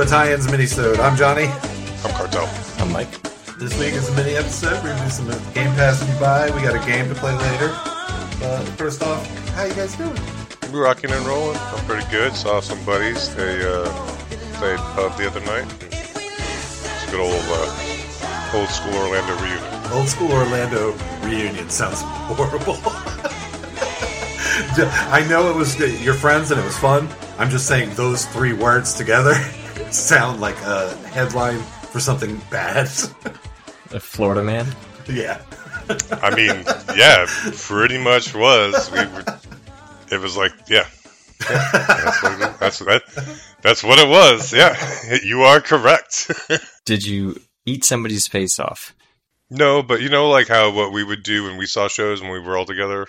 welcome to Italians Minisode. I'm Johnny. I'm Cartel. I'm Mike. This week is a mini episode. We're gonna do some game passing by. We got a game to play later. But first off, how you guys doing? We're rocking and rolling. I'm pretty good. Saw some buddies. They uh, played pub the other night. It's a good old uh, old school Orlando reunion. Old school Orlando reunion sounds horrible. I know it was your friends and it was fun. I'm just saying those three words together sound like a headline for something bad. A Florida man. yeah. I mean, yeah, pretty much was. We were, it was like, yeah, yeah that's, what it, that's that. That's what it was. Yeah, you are correct. Did you eat somebody's face off? no, but you know, like how what we would do when we saw shows when we were all together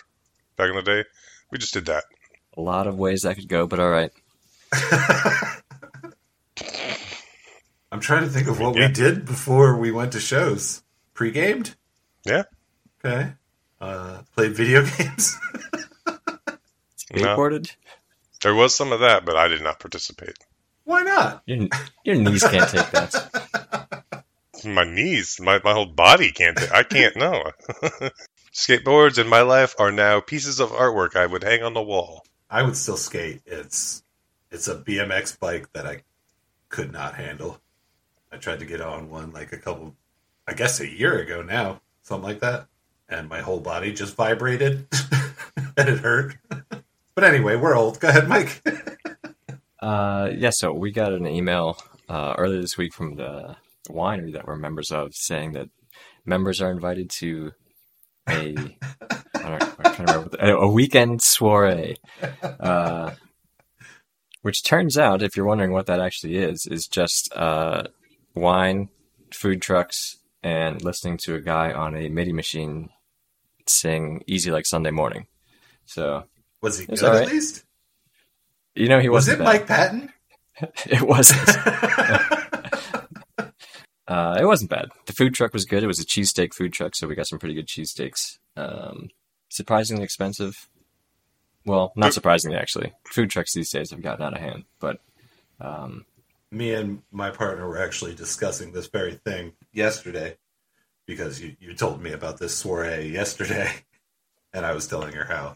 back in the day. We just did that. A lot of ways that could go, but all right. I'm trying to think of what Yeah. we did before we went to shows. Pre-gamed? Yeah. Okay. Uh, played video games? No. Skateboarded? There was some of that, but I did not participate. Why not? Your, your knees can't take that. my knees, my, my whole body can't. Take, I can't. No. Skateboards in my life are now pieces of artwork I would hang on the wall. I would still skate. It's it's a BMX bike that I could not handle. I tried to get on one like a couple, I guess a year ago now, something like that, and my whole body just vibrated and it hurt. but anyway, we're old. Go ahead, Mike. Uh, yeah, so we got an email uh, earlier this week from the winery that we're members of saying that members are invited to a, a weekend soiree. Uh, which turns out, if you're wondering what that actually is, is just uh, wine, food trucks, and listening to a guy on a MIDI machine sing "Easy Like Sunday Morning." So Was he good It's at least? you know he Was it bad. Mike Patton? It wasn't. uh, it wasn't bad. The food truck was good. It was a cheesesteak food truck, so we got some pretty good cheesesteaks. Um, surprisingly expensive. Well, not surprisingly, actually. Food trucks these days have gotten out of hand, but um, me and my partner were actually discussing this very thing yesterday because you, you told me about this soiree yesterday and i was telling her how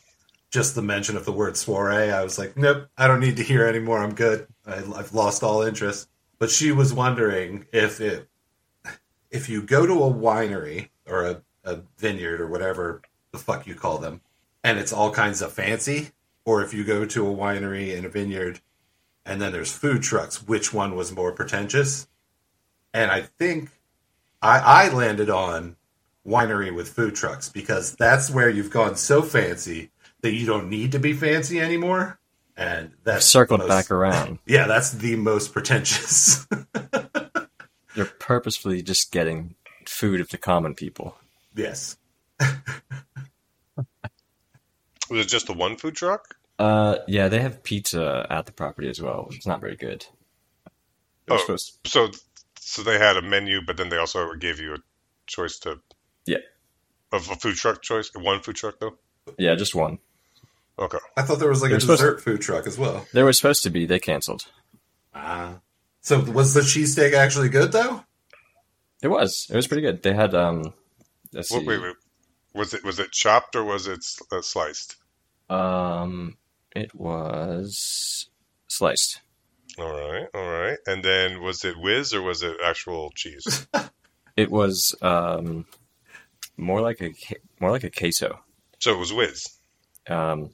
just the mention of the word soiree i was like nope i don't need to hear anymore. I'm good. I, i've lost all interest. But she was wondering if it if you go to a winery or a, a vineyard or whatever the fuck you call them and it's all kinds of fancy or if you go to a winery and a vineyard and then there's food trucks. Which one was more pretentious? And I think I, I landed on winery with food trucks because that's where you've gone so fancy that you don't need to be fancy anymore. And that's circled most- back around. Yeah, that's the most pretentious. You're purposefully just getting food of the common people. yes. Was it just the one food truck? Uh, yeah, they have pizza at the property as well. It's not very good. It was Oh. supposed- So, so they had a menu, but then they also gave you a choice to Yeah. of a food truck choice. One food truck though. yeah, just one. Okay. I thought there was like a They're supposed dessert food truck as well. There was supposed to be. They canceled. Ah. So was the cheesesteak actually good though? It was. It was pretty good. They had um. Let's see. Wait, wait, wait. Was it was it chopped or was it uh, sliced? Um, it was sliced. All right, all right. And then was it whiz or was it actual cheese? It was um more like a more like a queso. so it was whiz. Um,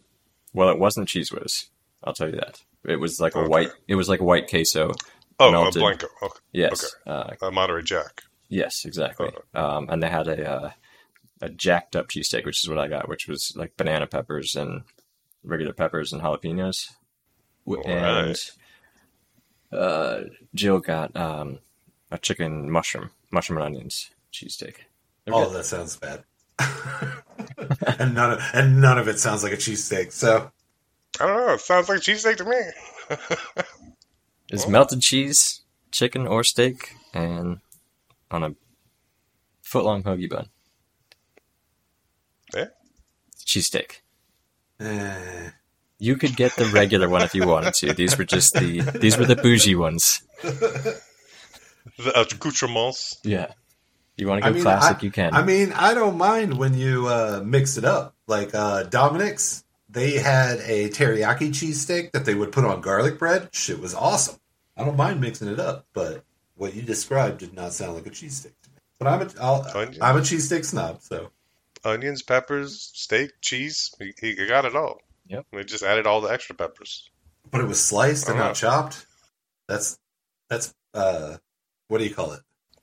well, it wasn't cheese whiz. I'll tell you that. It was like a Okay. white. It was like a white queso. Oh, Melted. a blanco. Okay. Yes. Uh, A Monterey Jack. yes, exactly. Um, and they had a uh, a jacked up cheesesteak, which is what I got, which was like banana peppers and regular peppers and jalapenos. W- All and right. uh, Jill got um, a chicken mushroom, mushroom and onions cheesesteak. They're good. that sounds bad. and none of and none of it sounds like a cheesesteak. So I don't know. It sounds like cheesesteak to me. It's melted cheese, chicken or steak, and on a foot long hoagie bun. Yeah. Cheesesteak. Eh, You could get the regular one if you wanted to. These were just the these were the bougie ones. The accoutrements. Yeah. You want to I go mean, classic? I- you can. I mean, I don't mind when you uh, mix it up. Like uh, Dominic's, they had a teriyaki cheesesteak that they would put on garlic bread. Shit was awesome. I don't mind mixing it up, but what you described did not sound like a cheesesteak to me. But I'm a, I'll, I'm a cheesesteak snob, so Onions, peppers, steak, cheese. He, he got it all. Yep. We just added all the extra peppers. but it was sliced and Uh-huh. not chopped. That's that's uh, what do you call it?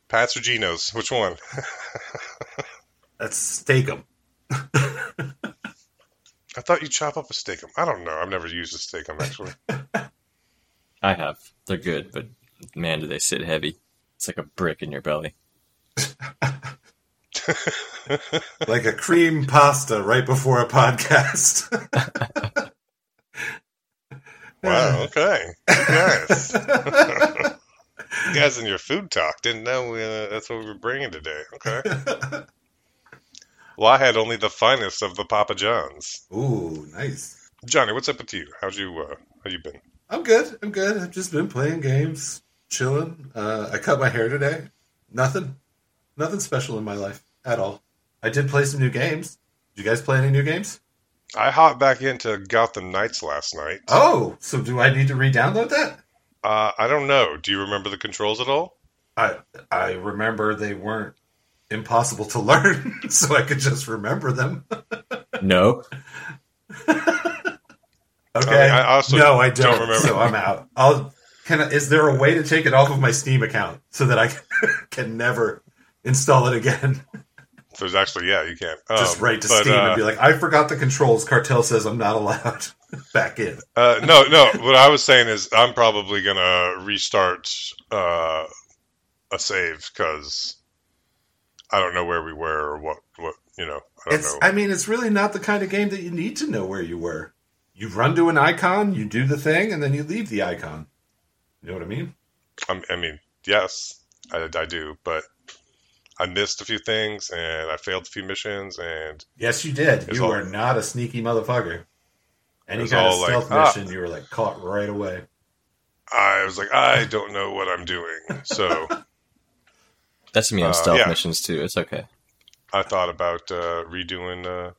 Pats or Geno's? Which one? That's steakum. I thought you chop up a steakum. I don't know. I've never used a steakum actually. I have. They're good, but man, do they sit heavy. It's like a brick in your belly. like a cream pasta right before a podcast. wow. Okay. Yes. you guys in your food talk didn't know uh, that's what we were bringing today. Okay. Well, I had only the finest of the Papa Johns. Ooh, nice. Johnny, what's up with you? How'd you uh, how you been? I'm good. I'm good. I've just been playing games, chilling. Uh, I cut my hair today. Nothing, nothing special in my life at all. I did play some new games. Did you guys play any new games? I hopped back into Gotham Knights last night. Oh, so do I need to re-download that? Uh, I don't know. Do you remember the controls at all? I I remember they weren't impossible to learn, so I could just remember them. No. Okay. I mean, I also no, I don't. don't remember. So I'm out. I'll. Can I, is there a way to take it off of my Steam account so that I can never install it again? There's actually, yeah, you can. Just Um, write to but, Steam uh, and be like, I forgot the controls. Cartel says I'm not allowed back in. Uh, no, no. What I was saying is, I'm probably gonna restart uh, a save because I don't know where we were or what. What you know, I don't It's. know. I mean, it's really not the kind of game that you need to know where you were. You run to an icon, you do the thing, and then you leave the icon. You know what I mean? I'm, I mean, yes, I, I do, but I missed a few things and I failed a few missions, and Yes, you did. You all- are not a sneaky motherfucker. Any It's kind of all like, stealth ah. mission, you were like caught right away. I was like, I don't know what I'm doing. So That's me on Uh, stealth yeah. missions too. It's okay. I thought about uh, redoing uh,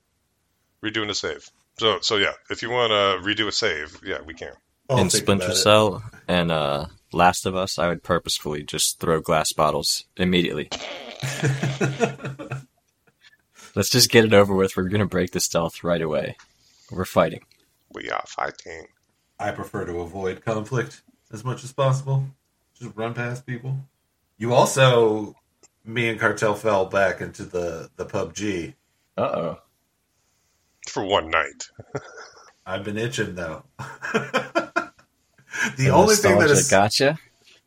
redoing a save. So so yeah, if you want to redo a save, yeah, we can. I'll In Splinter about it. Cell and uh, Last of Us, I would purposefully just throw glass bottles immediately. Let's just get it over with. We're gonna break the stealth right away. We're fighting. We are fighting. I prefer to avoid conflict as much as possible. Just run past people. You also, me and Cartel fell back into the the PUBG. Uh oh. for one night. I've been itching though. the only thing that is gotcha.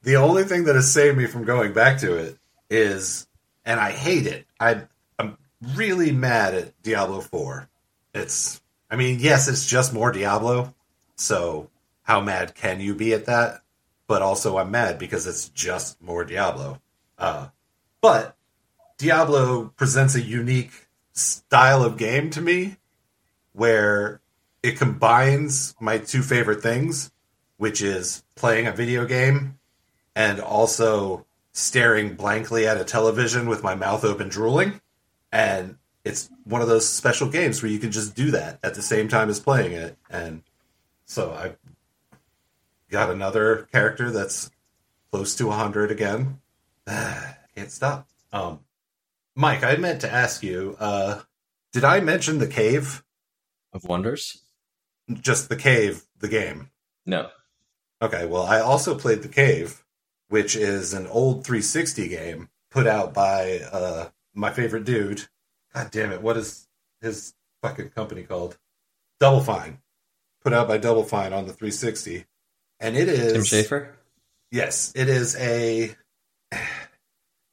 the only thing that has saved me from going back to it is, and I hate it. I I'm really mad at Diablo Four. It's, I mean, yes, it's just more Diablo. So how mad can you be at that? But also, I'm mad because it's just more Diablo. Uh, but Diablo presents a unique style of game to me, where it combines my two favorite things, which is playing a video game and also staring blankly at a television with my mouth open drooling. And it's one of those special games where you can just do that at the same time as playing it. And so I got another character that's close to 100 again. Can't stop. Um, Mike, I meant to ask you, uh, did I mention the cave? Of wonders? Just the cave, the game. No. Okay, well, I also played The Cave, which is an old 360 game put out by uh, my favorite dude. God damn it, what is his fucking company called? Double Fine. Put out by Double Fine on the 360. And it is. Tim Schafer? Yes, it is a.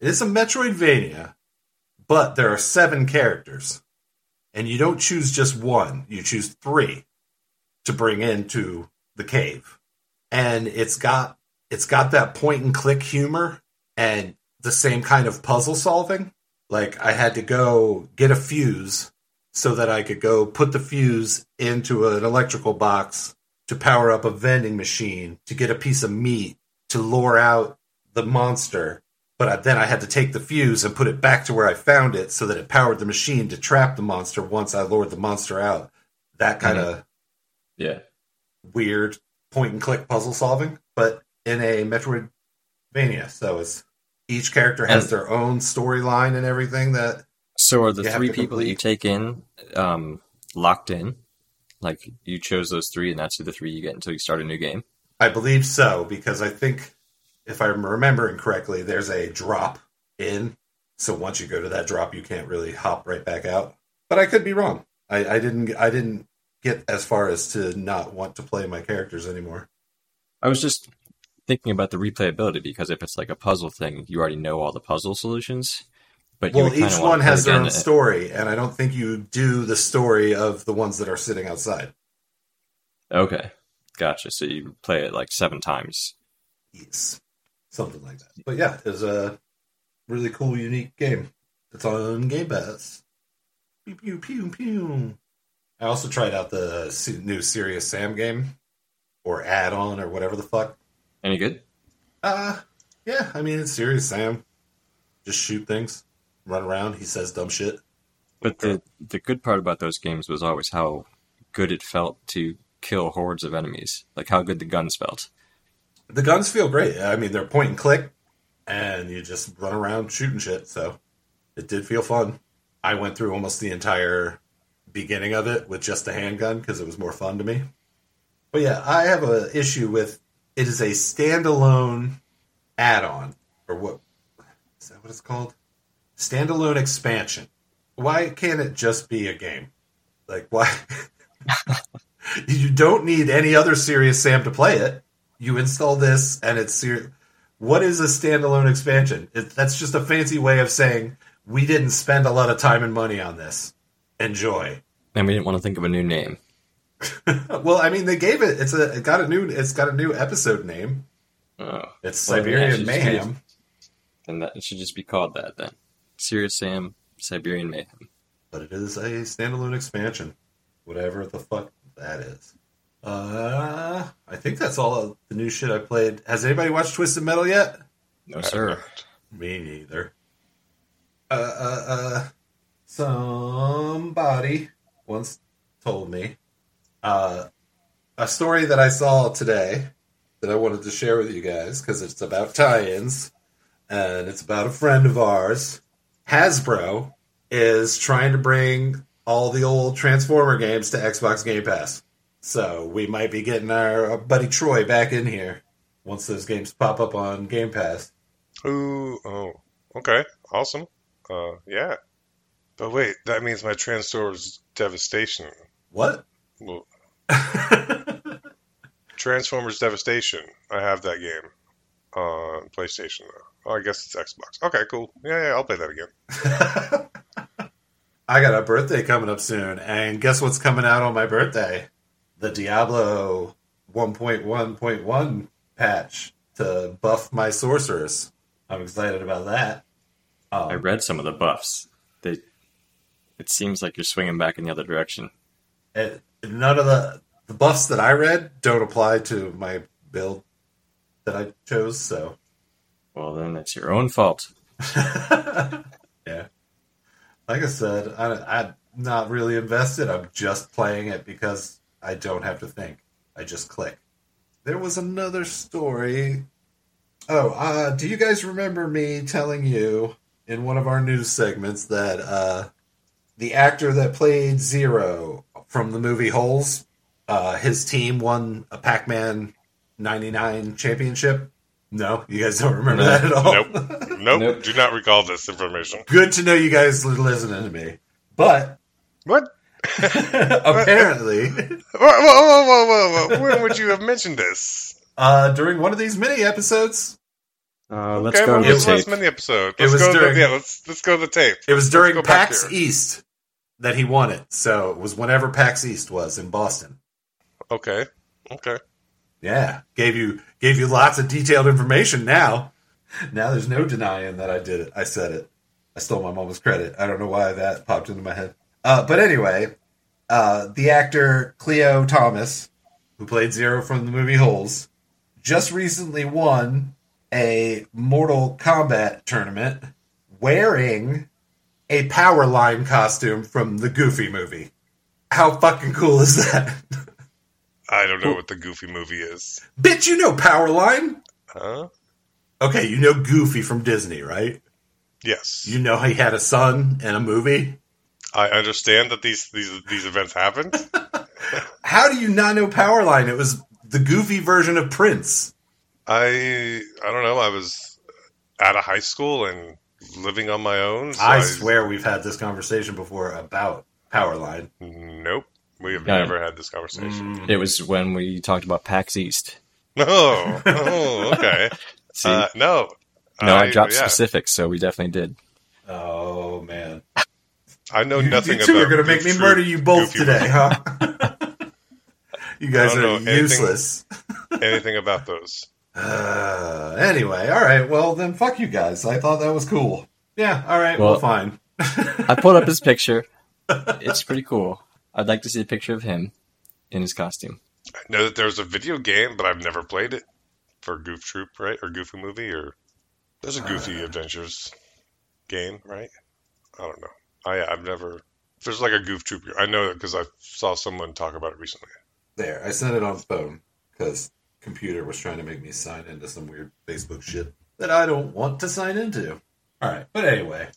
It is a Metroidvania, but there are seven characters. And you don't choose just one, you choose three to bring into the cave and it's got it's got that point and click humor and the same kind of puzzle solving. Like I had to go get a fuse so that I could go put the fuse into an electrical box to power up a vending machine to get a piece of meat to lure out the monster, but I, then I had to take the fuse and put it back to where I found it so that it powered the machine to trap the monster once I lured the monster out. That kind mm-hmm. of Yeah. weird point and click puzzle solving, but in a Metroidvania. So it's each character has And- their own storyline and everything that So are the three people that you take in um, locked in? Like you chose those three, and that's who the three you get until you start a new game. I believe so because I think if I'm remembering correctly, there's a drop in. So once you go to that drop, you can't really hop right back out. But I could be wrong. I, I didn't. I didn't get as far as to not want to play my characters anymore. I was just thinking about the replayability because if it's like a puzzle thing, you already know all the puzzle solutions. But Well, each one has their own story, and I don't think you do the story of the ones that are sitting outside. Okay, gotcha. So you play it like seven times. Yes, something like that. But yeah, it's a really cool, unique game. It's on Game Pass. Pew pew pew pew. I also tried out the new Serious Sam game, or add-on, or whatever the fuck. Any good? Uh yeah. I mean, it's Serious Sam. Just shoot things, run around. He says dumb shit. But the the good part about those games was always how good it felt to kill hordes of enemies. Like how good the guns felt. The guns feel great. I mean, they're point and click, and you just run around shooting shit. So it did feel fun. I went through almost the entire beginning of it with just a handgun because it was more fun to me. But yeah, I have a issue with it is a standalone add-on or what is that what it's called? Standalone expansion. Why can't it just be a game? Like why you don't need any other serious Sam to play it. You install this and it's ser- what is a standalone expansion? It, that's just a fancy way of saying we didn't spend a lot of time and money on this. Enjoy. And we didn't want to think of a new name. well, I mean, they gave it. It's a it got a new. It's got a new episode name. Oh, It's Well, Siberian it should just be- Mayhem. And that it should just be called that then. Serious Sam Siberian Mayhem. but it is a standalone expansion, whatever the fuck that is. Uh, I think that's all the new shit I played. Has anybody watched Twisted Metal yet? No sir. Me neither. Uh, uh, uh, somebody once told me uh, a story that I saw today that I wanted to share with you guys because it's about tie-ins and it's about a friend of ours. Hasbro is trying to bring all the old Transformer games to Xbox Game Pass. So we might be getting our buddy Troy back in here once those games pop up on Game Pass. Ooh, oh, okay, awesome. Uh, yeah. But wait, that means my Transformers Devastation. What? Well, Transformers Devastation. I have that game on PlayStation. Though. Oh, I guess it's Xbox. Okay, cool. Yeah, yeah, I'll play that again. I got a birthday coming up soon, and guess what's coming out on my birthday? The Diablo 1.1.1 patch to buff my sorceress. I'm excited about that. I Um, read some of the buffs. It seems like you're swinging back in the other direction. and none of the the buffs that I read don't apply to my build that I chose. So Well then it's your own fault. yeah, like I said, I, I'm not really invested. I'm just playing it because I don't have to think. I just click. There was another story. Oh, uh, do you guys remember me telling you in one of our news segments that uh, the actor that played Zero from the movie Holes, uh, his team won a Pac-Man '99 championship? No, you guys don't remember that at all. Nope. Nope. Nope. Do not recall this information. Good to know you guys are listening to me. But What? apparently, Whoa, whoa, whoa, whoa, whoa, whoa. When would you have mentioned this? uh, during one of these mini episodes, Uh, let's okay, go when to was the the last tape. mini episode? It Let's was go to during- the, yeah, let's let's go to the tape. it was Let's during go PAX. East that he won it. So it was whenever PAX East was in Boston. Okay. Okay. Yeah, gave you gave you lots of detailed information. Now, now there's no denying that I did it. I said it. I stole my mama's credit. I don't know why that popped into my head. Uh, but anyway, uh, the actor Khleo Thomas, who played Zero from the movie Holes, just recently won a Mortal Kombat tournament wearing a Powerline costume from the Goofy movie. How fucking cool is that? I don't know what the Goofy movie is. Bitch, you know Powerline? Huh? Okay, you know Goofy from Disney, right? Yes. You know he had a son and a movie? I understand that these these these events happened. How do you not know Powerline? It was the Goofy version of Prince. I I don't know. I was out of high school and living on my own. so I swear we've had this conversation before about Powerline. Nope. We have Yeah. never had this conversation. It was when we talked about PAX East. Oh, oh, okay. See, Uh, no. no, I, dropped yeah. specifics, so we definitely did. Oh man, I know you, nothing you two about are going to make me murder you both today, huh? you guys are know anything- useless. Anything about those? Uh, anyway, all right. Well, then fuck you guys. I thought that was cool. Yeah. All right. Well, Well- fine. I pulled up his picture. It's pretty cool. I'd like to see a picture of him in his costume. I know that there's a video game, but I've never played it for Goof Troop, right? Or Goofy movie, or there's a Goofy Adventures game, right? I don't know. I I've never. There's like a Goof Troop. I know that because I saw someone talk about it recently. There, I sent it on the phone because computer was trying to make me sign into some weird Facebook shit that I don't want to sign into. All right, but anyway,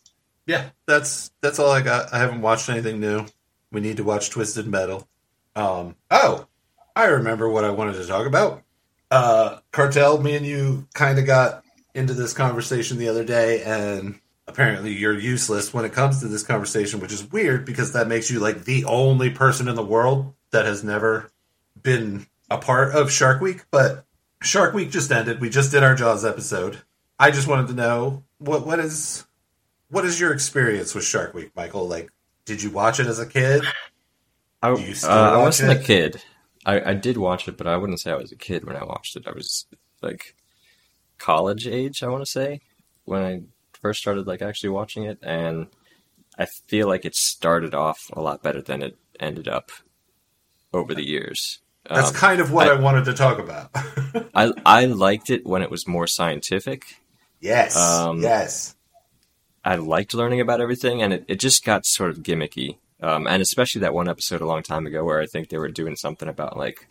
yeah, that's that's all I got. I haven't watched anything new. We need to watch Twisted Metal. Um, oh, I remember what I wanted to talk about. Uh, Cartel, me and you kind of got into this conversation the other day, and apparently you're useless when it comes to this conversation, which is weird because that makes you like the only person in the world that has never been a part of Shark Week, but Shark Week just ended. We just did our Jaws episode. I just wanted to know what what is what is your experience with Shark Week, Michael? Like, did you watch it as a kid? I, uh, I wasn't it? a kid. I, I did watch it, but I wouldn't say I was a kid when I watched it. I was like college age, I want to say, when I first started like actually watching it, and I feel like it started off a lot better than it ended up over the years. That's Um, kind of what I, I- wanted to talk about. I I liked it when it was more scientific. yes, Um, yes, I liked learning about everything, and it, it just got sort of gimmicky. Um, and especially that one episode a long time ago where I think they were doing something about like,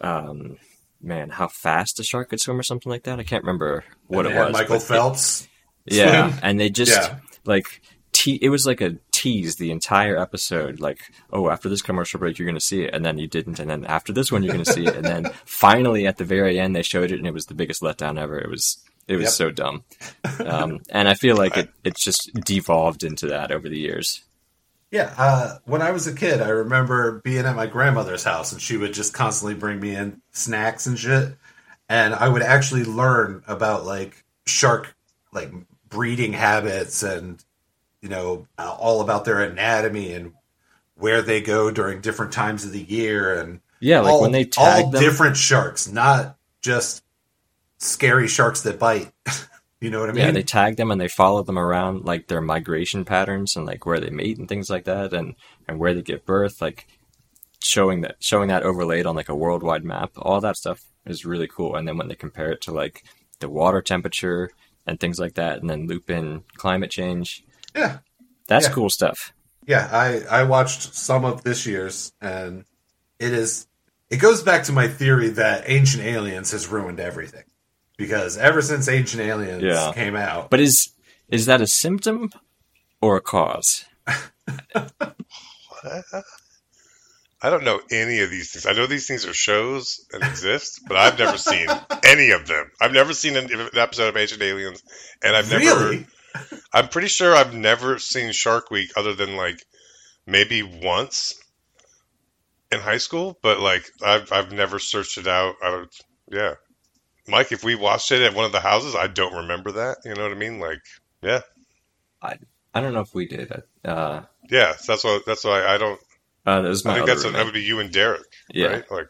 um, man, how fast a shark could swim or something like that. I can't remember what it was. Michael but it- Phelps. yeah, swim. and they just Yeah. like te- it was like a tease the entire episode. Like, oh, after this commercial break, you're going to see it, and then you didn't, and then after this one, you're going to see it, and then finally at the very end, they showed it, and it was the biggest letdown ever. It was it was Yep. so dumb, um, and I feel like it it's just devolved into that over the years. Yeah, uh, when I was a kid, I remember being at my grandmother's house, and she would just constantly bring me in snacks and shit, and I would actually learn about like shark like breeding habits and you know uh, all about their anatomy and where they go during different times of the year and Yeah, like all, when they tag all them. different sharks, not just scary sharks that bite. you know what I mean? yeah, they tag them and they follow them around like their migration patterns and like where they mate and things like that, and and where they give birth, like showing that showing that overlaid on like a worldwide map. All that stuff is really cool. And then when they compare it to like the water temperature and things like that, and then loop in climate change, yeah. that's Yeah. cool stuff. Yeah, I I watched some of this year's, and it is it goes back to my theory that Ancient Aliens has ruined everything because ever since Ancient Aliens Yeah. came out, But is is that a symptom or a cause? I don't know any of these things. I know these things are shows and exist, but I've never seen any of them. I've never seen an an episode of Ancient Aliens, and I've never. really, I'm pretty sure I've never seen Shark Week other than like maybe once in high school, but like I've I've never searched it out. I don't, yeah, Mike, if we watched it at one of the houses, I don't remember that. You know what I mean? Like, yeah, I I don't know if we did. Uh, yeah. So that's why that's why I don't. uh, that was my I think that's a, that would be you and Derek, yeah. right? Like,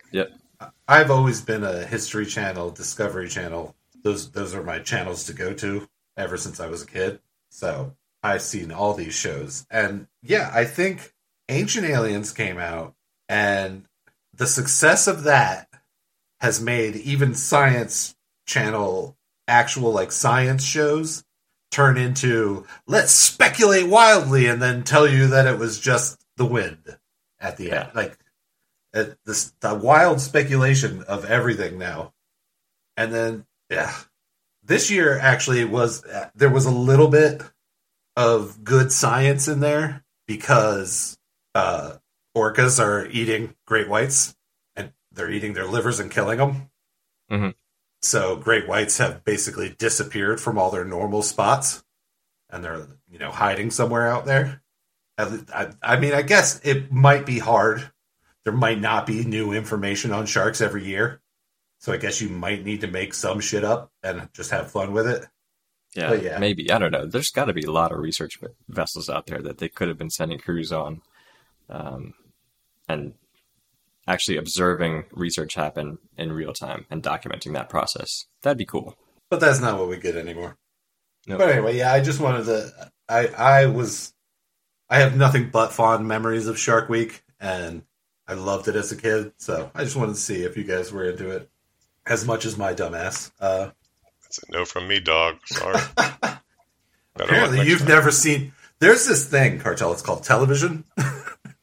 I've always been a History Channel, Discovery Channel. Those those are my channels to go to ever since I was a kid. So I've seen all these shows, and yeah, I think Ancient Aliens came out, and the success of that has made even science channel actual like science shows turn into let's speculate wildly and then tell you that it was just the wind at the end. Like uh, this the wild speculation of everything now. And then yeah, this year actually was there was a little bit of good science in there because uh, orcas are eating great whites and they're eating their livers and killing them. Mhm. So great whites have basically disappeared from all their normal spots, and they're you know hiding somewhere out there. I, I mean, I guess it might be hard. There might not be new information on sharks every year, so I guess you might need to make some shit up and just have fun with it. Yeah, yeah. maybe I don't know. There's got to be a lot of research vessels out there that they could have been sending crews on, um, and actually observing research happen in real time and documenting that process. That'd be cool. But that's not what we get anymore. Nope. But anyway, yeah, I just wanted to. I I was. I have nothing but fond memories of Shark Week, and I loved it as a kid. So I just wanted to see if you guys were into it as much as my dumbass. Uh, That's a no from me, dog. Sorry. Apparently, you've time. never seen. There's this thing, cartel. It's called television.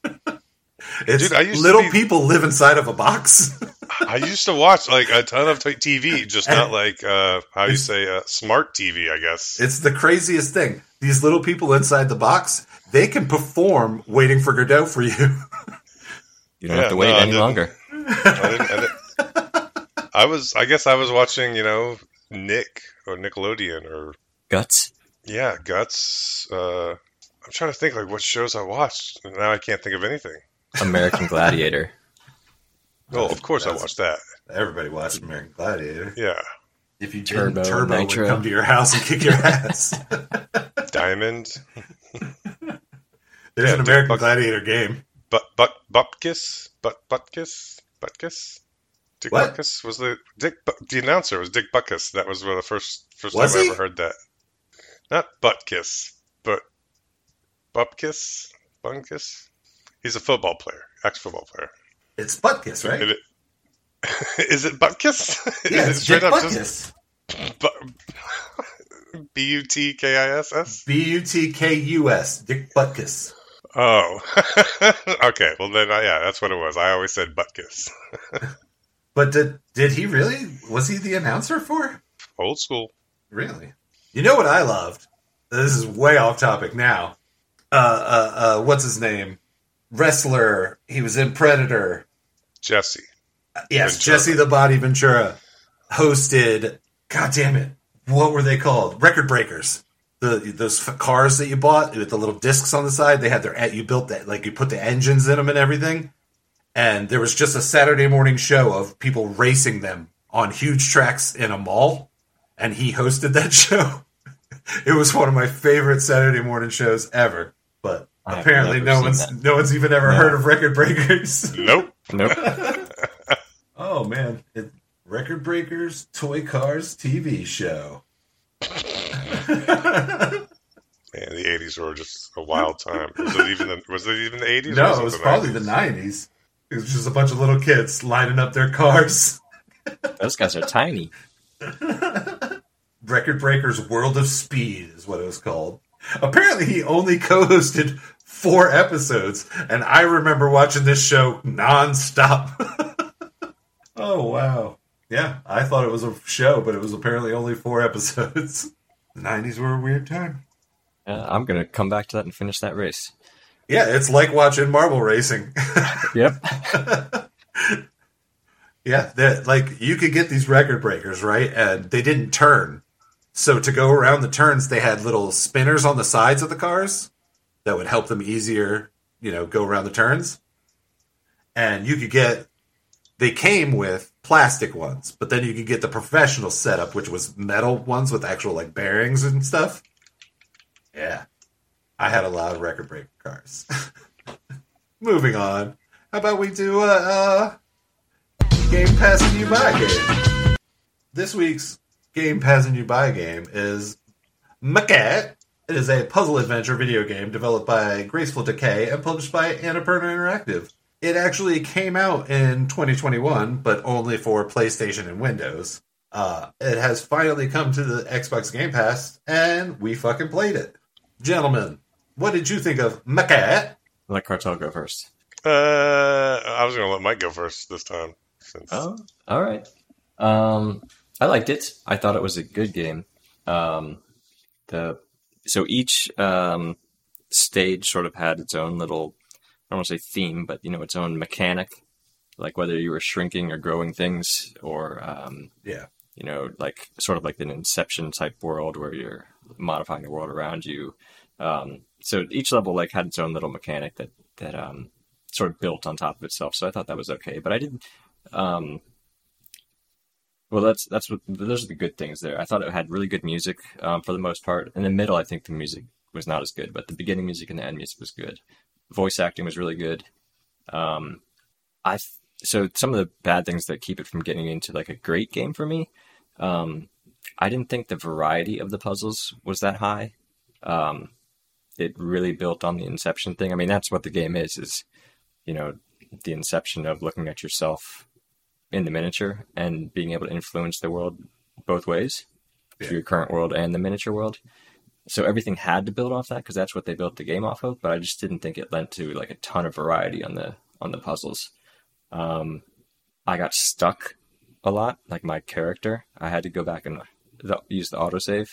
it's Dude, I used to little be- people live inside of a box. I used to watch like a ton of t- TV, just not like uh, how you say uh, smart TV. I guess. It's the craziest thing. These little people inside the box, they can perform waiting for Godot for you. You don't Yeah, have to wait no, I any didn't. longer. I, didn't, I, didn't- I was. I guess I was watching. You know, Nick or Nickelodeon or Guts. yeah, Guts. Uh, I'm trying to think like what shows I watched. Now I can't think of anything. American Gladiator. Oh, of course I watched that. Everybody watched American Gladiator. Yeah, If you Turbo, didn't, Turbo Nitro. would come to your house and kick your ass. Diamond. There's Yeah, an American Buck- Gladiator game. But but Bupkis, but Butkus, Butkus. Dick What? Butkus was the Dick. The announcer was Dick Buckus. That was the first first Was time he? I ever heard that. Not Butkus, but Bupkis, Bunkus. He's a football player, ex football player. It's Butkus, right? Is it- Is it Butkus? yeah, it's it Dick Butkus. B U T K I S S? B U T K U S. Dick Butkus. Oh, okay. Well then, uh, yeah, that's what it was. I always said Butkus. But did did he really? Was he the announcer for? Old school. Really? You know what I loved? This is way off topic now. Uh, uh, uh, what's his name? Wrestler. He was in Predator. Jesse. Yes, Ventura. Jesse the Body Ventura hosted. God damn it! What were they called? Record breakers. The those cars that you bought with the little discs on the side. They had their you built that like you put the engines in them and everything. And there was just a Saturday morning show of people racing them on huge tracks in a mall, and he hosted that show. it was one of my favorite Saturday morning shows ever. But I apparently, no one's that. no one's even ever No. heard of Record Breakers. Nope. Nope. Oh man, it, Record Breakers Toy Cars TV show. Man, the '80s were just a wild time. Was it even the, was it even the '80s? or no, it was the probably 90s? the '90s. It was just a bunch of little kids lining up their cars. Those guys are tiny. Record Breakers World of Speed is what it was called. Apparently, he only co-hosted four episodes, and I remember watching this show nonstop. oh wow! Yeah, I thought it was a show, but it was apparently only four episodes. The '90s were a weird time. Yeah, I'm gonna come back to that and finish that race. Yeah, it's like watching marble racing. Yep. yeah, that like you could get these record breakers, right? And they didn't turn. So to go around the turns, they had little spinners on the sides of the cars that would help them easier, you know, go around the turns. And you could get they came with plastic ones, but then you could get the professional setup, which was metal ones with actual like bearings and stuff. Yeah. I had a lot of record breaker cars. Moving on. How about we do a uh, game passing you by game? This week's game passing you by game is Maquette. It is a puzzle adventure video game developed by Graceful Decay and published by Annapurna Interactive. it actually came out in 2021, but only for PlayStation and Windows. Uh, it has finally come to the Xbox Game Pass, and we fucking played it. Gentlemen, what did you think of Maquette? Let Cartel go first. Uh, I was gonna let Mike go first this time. Since Oh, all right. Um, I liked it. I thought it was a good game. Um, the so each um, stage sort of had its own little I don't want to say theme, but you know its own mechanic, like whether you were shrinking or growing things, or um, Yeah. you know, like sort of like an Inception type world where you're modifying the world around you. Um, so each level like had its own little mechanic that that um, sort of built on top of itself. So I thought that was okay, but I didn't. Um, well, that's that's what those are the good things there. I thought it had really good music um, for the most part. In the middle, I think the music was not as good, but the beginning music and the end music was good. Voice acting was really good. Um, I so some of the bad things that keep it from getting into like a great game for me. Um, I didn't think the variety of the puzzles was that high. Um, it really built on the Inception thing. I mean, that's what the game is, is, you know, the inception of looking at yourself in the miniature and being able to influence the world both ways, Yeah. your current world and the miniature world. So everything had to build off that because that's what they built the game off of. But I just didn't think it lent to like a ton of variety on the on the puzzles. Um, I got stuck a lot, like my character. I had to go back and the, use the autosave.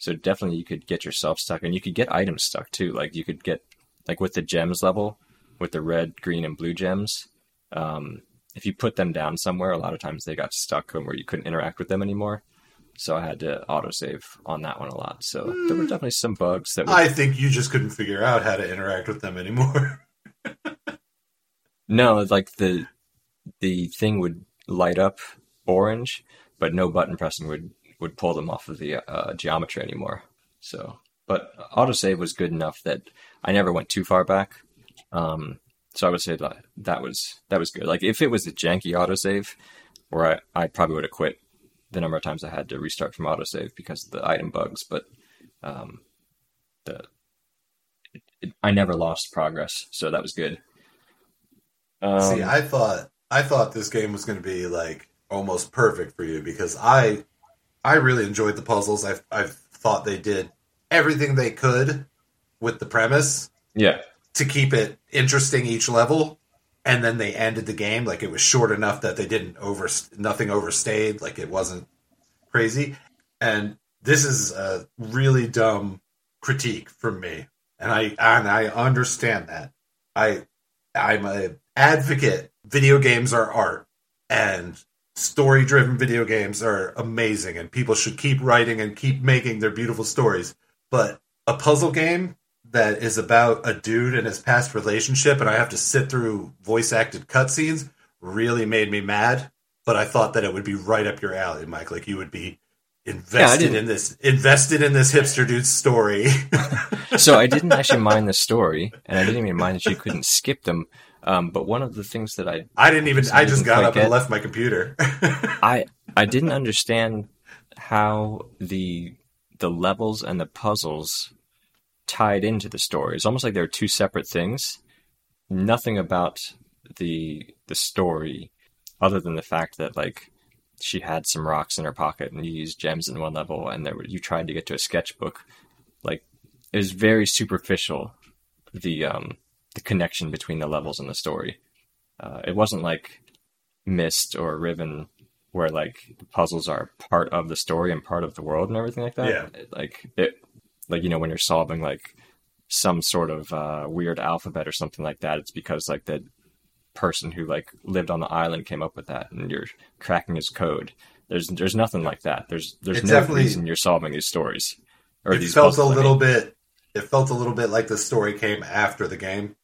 So definitely you could get yourself stuck and you could get items stuck too. Like you could get like with the gems level, with the red, green, and blue gems. Um, if you put them down somewhere, a lot of times they got stuck where you couldn't interact with them anymore. So I had to autosave on that one a lot. So there were definitely some bugs that. Were, I think you just couldn't figure out how to interact with them anymore. no, like the the thing would light up orange, but no button pressing would would pull them off of the uh, geometry anymore. So, but autosave was good enough that I never went too far back. Um, so I would say that that was that was good. Like if it was a janky autosave, where I, I probably would have quit the number of times I had to restart from autosave because of the item bugs. But um, the it, it, I never lost progress, so that was good. Um, See, I thought I thought this game was going to be like almost perfect for you because I I really enjoyed the puzzles. I I thought they did everything they could with the premise yeah, to keep it interesting each level and then they ended the game. Like it was short enough that they didn't over nothing overstayed. Like it wasn't crazy. And this is a really dumb critique from me and i and i understand that. I i'm a advocate. Video games are art and story driven video games are amazing and people should keep writing and keep making their beautiful stories but a puzzle game that is about a dude and his past relationship, and I have to sit through voice acted cutscenes, really made me mad. But I thought that it would be right up your alley, Mike. Like you would be invested didn't- in this, invested in this hipster dude's story. so I didn't actually mind the story, and I didn't even mind that you couldn't skip them. Um, but one of the things that I I didn't even. I just got up and left my computer. I I didn't understand how the the levels and the puzzles tied into the story. It's almost like they're two separate things. Nothing about the the story, other than the fact that like she had some rocks in her pocket and you used gems in one level, and there were, you tried to get to a sketchbook. Like it was very superficial. The um the connection between the levels and the story. Uh, it wasn't like Myst or Riven where like the puzzles are part of the story and part of the world and everything like that. Yeah. Like it, like you know when you're solving like some sort of uh, weird alphabet or something like that, it's because like the person who like lived on the island came up with that, and you're cracking his code. There's there's nothing like that. There's there's It no reason you're solving these stories or it these felt a I little mean. bit. It felt a little bit like the story came after the game.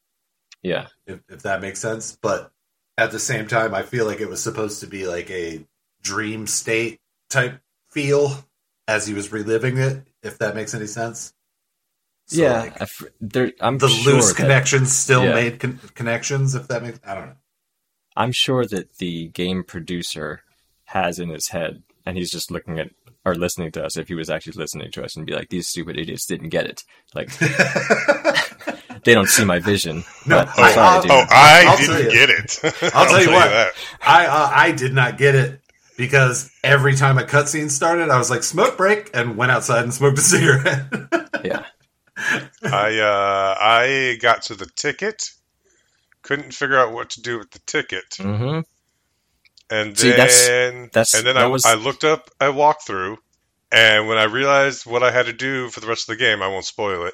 Yeah, if, if that makes sense. But at the same time, I feel like it was supposed to be like a dream state type feel as he was reliving it. If that makes any sense. So, yeah. like, f- there, I'm the sure loose that- connections still Yeah. made con- connections. If that makes, I don't know. I'm sure that the game producer has in his head, and he's just looking at or listening to us. If he was actually listening to us, and be like, "These stupid idiots didn't get it." Like they don't see my vision. No, but I- I'm sorry, I'll- dude. Oh, I I'll didn't you. get it. I'll tell you what. that. I uh, I did not get it because every time a cutscene started, I was like smoke break and went outside and smoked a cigarette. yeah. I uh, I got to the ticket, couldn't figure out what to do with the ticket, hmm and See, then that's- that's- and then that I, was- I looked up a walkthrough, and when I realized what I had to do for the rest of the game, I won't spoil it.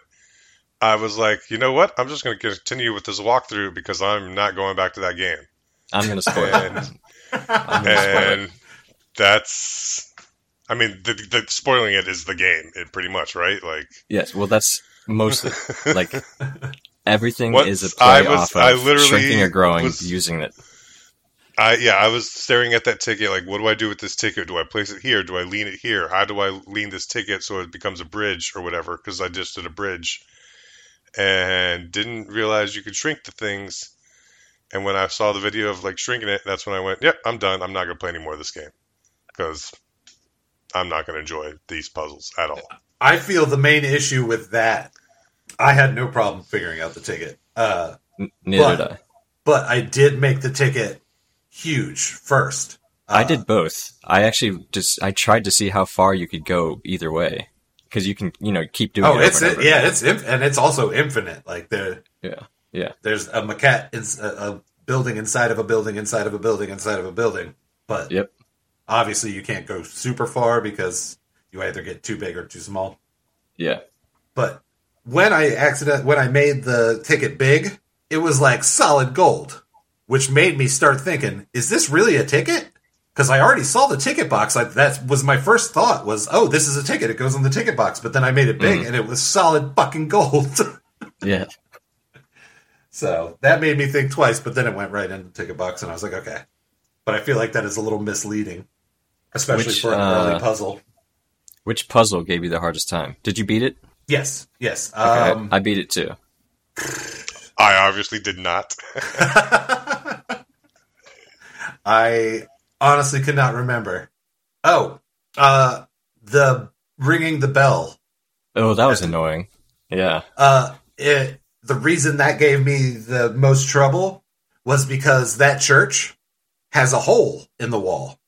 I was like, you know what? I'm just going to continue with this walkthrough because I'm not going back to that game. I'm spoil it. And, spoil it. and that's, I mean, the, the spoiling it is the game, it pretty much, right? Like, Yes, well, that's mostly like everything is a play I was- off of I literally shrinking or growing was- using it. I yeah, I was staring at that ticket like, what do I do with this ticket? Do I place it here? Do I lean it here? How do I lean this ticket so it becomes a bridge or whatever? Because I just did a bridge and didn't realize you could shrink the things. And when I saw the video of like shrinking it, that's when I went, yep, I'm done. I'm not gonna play any more of this game because I'm not gonna enjoy these puzzles at all. I feel the main issue with that. I had no problem figuring out the ticket, uh, Neither But- did I. but I did make the ticket huge first. Uh, I did both. I actually just I tried to see how far you could go either way because you can you know keep doing it. Oh, it. it's over and over. yeah, it's inf- and it's also infinite. Like there, yeah, yeah, there's a maquette, in, a, a building inside of a building inside of a building inside of a building. But yep. obviously, you can't go super far because you either get too big or too small. Yeah, But when I accident when I made the ticket big, it was like solid gold, which made me start thinking, is this really a ticket? Because I already saw the ticket box. Like that was my first thought was, oh, this is a ticket. It goes in the ticket box. But then I made it big and it was solid fucking gold. yeah. so that made me think twice. But then it went right in the ticket box, and I was like, okay. But I feel like that is a little misleading, especially Which, for an uh, early puzzle. Which puzzle gave you the hardest time? Did you beat it? Yes, yes. Okay, Um, I beat it too. I obviously did not. I honestly could not remember. Oh, uh, the ringing the bell. Oh, that was annoying. Yeah. Uh, it, the reason that gave me the most trouble was because that church has a hole in the wall,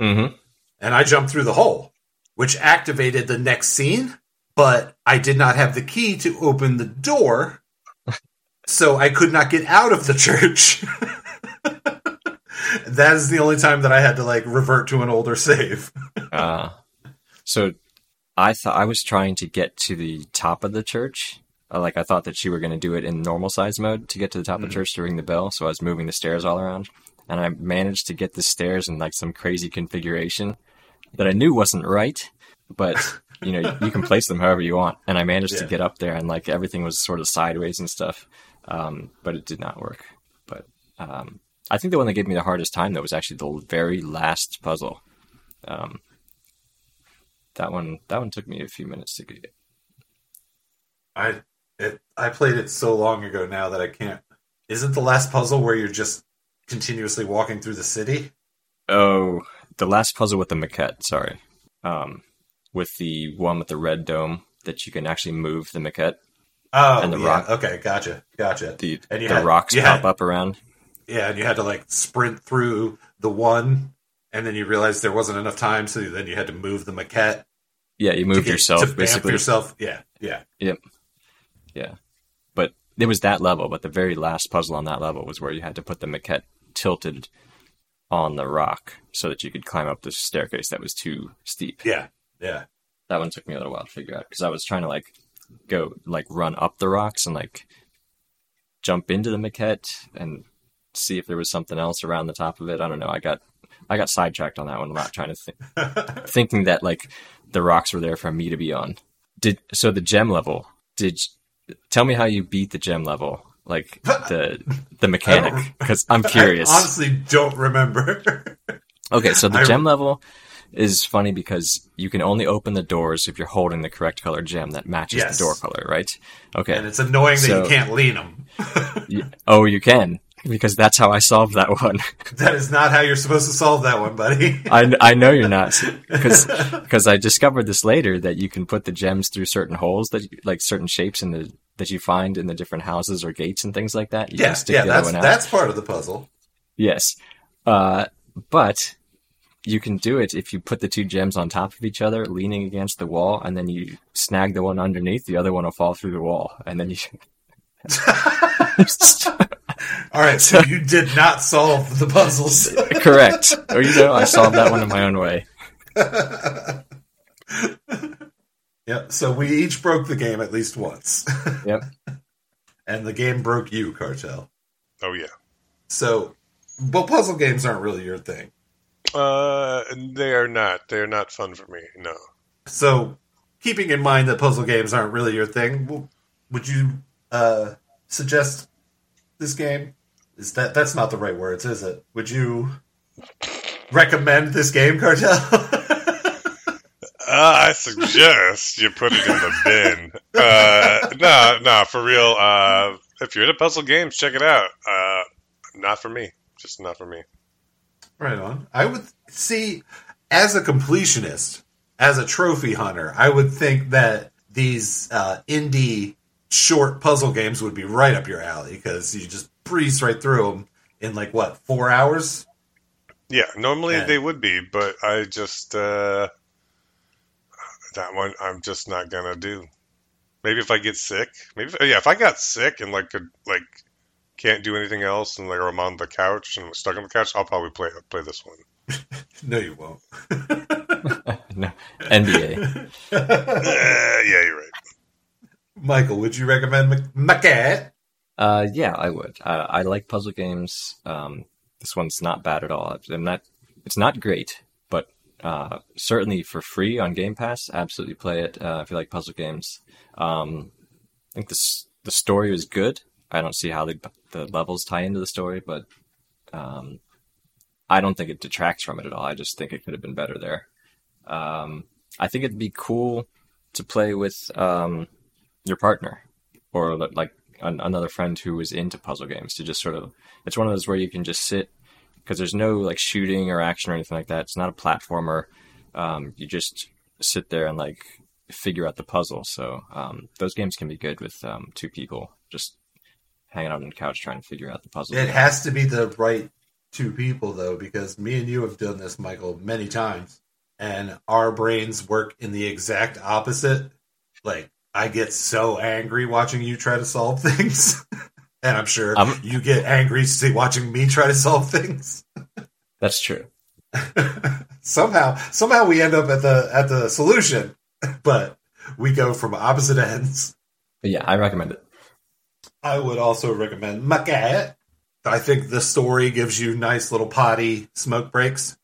Mm-hmm. and I jumped through the hole, which activated the next scene. But I did not have the key to open the door, so I could not get out of the church. That is the only time that I had to like revert to an older save. Uh, so I thought I was trying to get to the top of the church. Uh, like I thought that you were going to do it in normal size mode to get to the top of the church to ring the bell. So I was moving the stairs all around, and I managed to get the stairs in like some crazy configuration that I knew wasn't right. But you know you can place them however you want, and I managed to get up there, and like everything was sort of sideways and stuff. Um, but it did not work. But um, I think the one that gave me the hardest time though was actually the very last puzzle. Um, that one that one took me a few minutes to get. I it, I played it so long ago now that I can't. Isn't the last puzzle where you're just continuously walking through the city? Oh, the last puzzle with the maquette. Sorry, um, with the one with the red dome that you can actually move the maquette. Oh, And the yeah. rock- Okay, gotcha, gotcha. The And you the had- rocks pop had- up around. Yeah, and you had to like sprint through the one, and then you realized there wasn't enough time, so then you had to move the maquette. Yeah, you moved get- yourself to basically. yourself. Yeah, yeah. Yep, yeah, but it was that level. But the very last puzzle on that level was where you had to put the maquette tilted on the rock so that you could climb up the staircase that was too steep. Yeah, yeah. that one took me a little while to figure out because I was trying to like go like run up the rocks and like jump into the maquette and see if there was something else around the top of it. I don't know. I got I got sidetracked on that one a lot, trying to think, thinking that like the rocks were there for me to be on. Did so the gem level? Did tell me how you beat the gem level? Like the the mechanic because I'm curious. I honestly don't remember. Okay, so the I- gem level is funny because you can only open the doors if you're holding the correct color gem that matches Yes. the door color, right? Okay. and it's annoying that you can't lean them. Oh, you can because that's how I solved that one. That is not how you're supposed to solve that one, buddy. I, I know you're not because because I discovered this later that you can put the gems through certain holes that you, like certain shapes in the that you find in the different houses or gates and things like that. You Yeah, yeah, that's that's part of the puzzle. Yes. Uh, but you can do it if you put the two gems on top of each other, leaning against the wall, and then you snag the one underneath, the other one will fall through the wall. And then you. All right, so you did not solve the puzzles. Correct. Or, you know, I solved that one in my own way. yeah, so we each broke the game at least once. Yep. and the game broke you, Cartel. Oh yeah. So, but puzzle games aren't really your thing. Uh, they are not. They are not fun for me. No. So, keeping in mind that puzzle games aren't really your thing, would you uh, suggest this game? Is that that's not the right words, is it? Would you recommend this game, Cartel? Uh, I suggest you put it in the bin. Uh, no, no, for real. Uh, if you're into puzzle games, check it out. Uh, not for me. Just not for me. right on. I would see, as a completionist, as a trophy hunter, I would think that these uh, indie short puzzle games would be right up your alley because you just breeze right through them in like what four hours. Yeah, normally Yeah. they would be, but I just uh, that one I'm just not gonna do. Maybe if I get sick, maybe if, yeah, if I got sick and like could like can't do anything else and like or I'm on the couch and I'm stuck on the couch, I'll probably play play this one. No, you won't. No. NBA. Eh, yeah, you're right. Michael, would you recommend Mc- Uh, yeah, I would. I, I like puzzle games. Um, this one's not bad at all. I'm not. It's not great, but uh, certainly for free on Game Pass, absolutely play it uh, if you like puzzle games. Um, I think the the story was good. I don't see how the the levels tie into the story, but um, I don't think it detracts from it at all. I just think it could have been better there. Um, I think it'd be cool to play with um, your partner or like an, another friend who is into puzzle games to just sort of it's one of those where you can just sit because there's no like shooting or action or anything like that. It's not a platformer. Um, you just sit there and like figure out the puzzle. So um, those games can be good with um, two people just hanging out on the couch trying to figure out the puzzle It has to be the right two people though, because me and you have done this, Michael, many times, and our brains work in the exact opposite. Like I get so angry watching you try to solve things, and I'm sure Um, you get angry see- watching me try to solve things. that's true somehow, somehow we end up at the at the solution, but we go from opposite ends. but yeah i recommend it I would also recommend Maquette. I think the story gives you nice little potty smoke breaks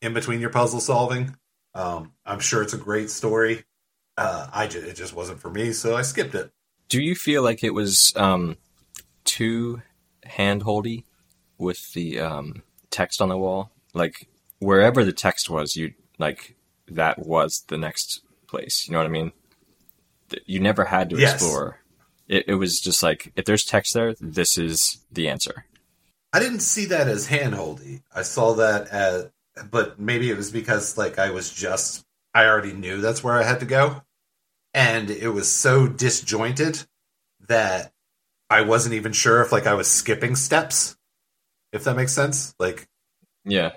in between your puzzle solving. Um, I'm sure it's a great story. Uh, I ju- it just wasn't for me, so I skipped it. do you feel like it was um, too handholdy with the um, text on the wall like wherever the text was you like that was the next place you know what i mean you never had to Yes. explore it, it was just like if there's text there this is the answer I didn't see that as handholdy. I saw that as, but maybe it was because like I was just I already knew that's where I had to go, and it was so disjointed that I wasn't even sure if like I was skipping steps. If that makes sense, like yeah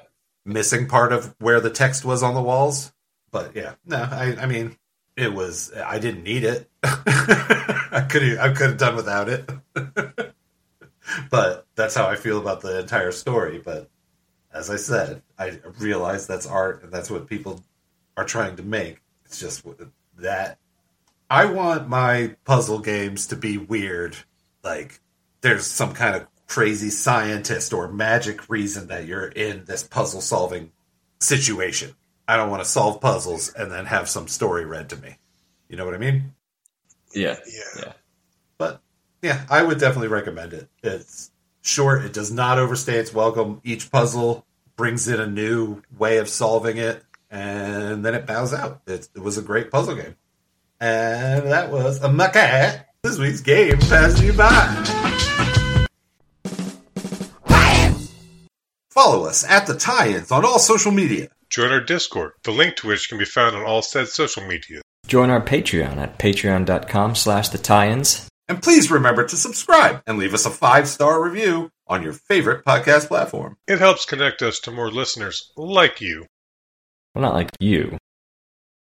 missing part of where the text was on the walls. But yeah, no, I, I mean, it was. I didn't need it. I could I could have done without it. but that's how I feel about the entire story. But as I said, I realize that's art and that's what people are trying to make. It's just that I want my puzzle games to be weird. Like there's some kind of crazy scientist or magic reason that you're in this puzzle solving situation. I don't want to solve puzzles and then have some story read to me. You know what I mean? yeah Yeah. But yeah, I would definitely recommend it. It's short, it does not overstay its welcome. Each puzzle brings in a new way of solving it, and then it bows out. It, it was a great puzzle game. And that was a Maquette. This week's game passing you by. Follow us at the tie-ins on all social media. Join our Discord, the link to which can be found on all said social media. join our patreon at patreon.com slash the tie-ins And please remember to subscribe and leave us a five star review on your favorite podcast platform. It helps connect us to more listeners like you. Well, not like you.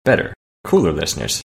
Better, cooler listeners.